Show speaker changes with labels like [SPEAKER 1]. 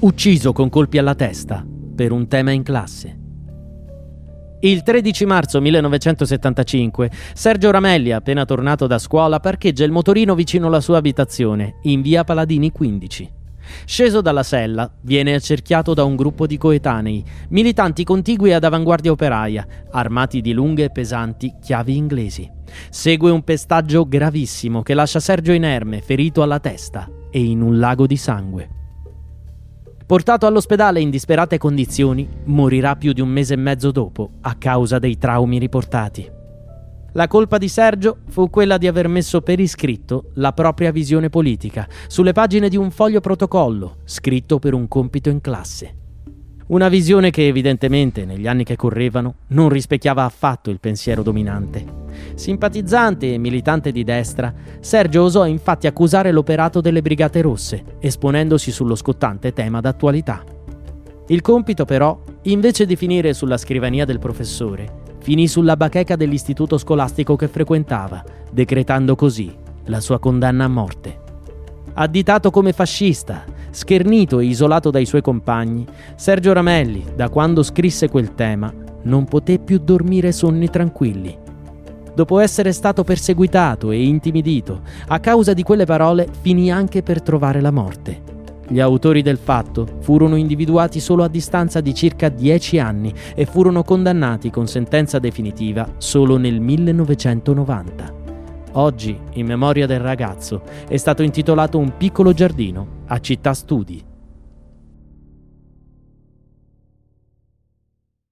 [SPEAKER 1] ucciso con colpi alla testa per un tema in classe. Il 13 marzo 1975 Sergio Ramelli, appena tornato da scuola, parcheggia il motorino vicino alla sua abitazione, in via Paladini 15. Sceso dalla sella, viene accerchiato da un gruppo di coetanei, militanti contigui ad avanguardia operaia, armati di lunghe e pesanti chiavi inglesi. Segue un pestaggio gravissimo che lascia Sergio inerme, ferito alla testa e in un lago di sangue. Portato all'ospedale in disperate condizioni, morirà più di un mese e mezzo dopo a causa dei traumi riportati. La colpa di Sergio fu quella di aver messo per iscritto la propria visione politica sulle pagine di un foglio protocollo scritto per un compito in classe. Una visione che evidentemente negli anni che correvano non rispecchiava affatto il pensiero dominante. Simpatizzante e militante di destra, Sergio osò infatti accusare l'operato delle Brigate Rosse, esponendosi sullo scottante tema d'attualità. Il compito però, invece di finire sulla scrivania del professore, finì sulla bacheca dell'istituto scolastico che frequentava, decretando così la sua condanna a morte. Additato come fascista, schernito e isolato dai suoi compagni, Sergio Ramelli, da quando scrisse quel tema, non poté più dormire sonni tranquilli. Dopo essere stato perseguitato e intimidito, a causa di quelle parole finì anche per trovare la morte. Gli autori del fatto furono individuati solo a distanza di circa dieci anni e furono condannati con sentenza definitiva solo nel 1990. Oggi, in memoria del ragazzo, è stato intitolato un piccolo giardino a Città Studi.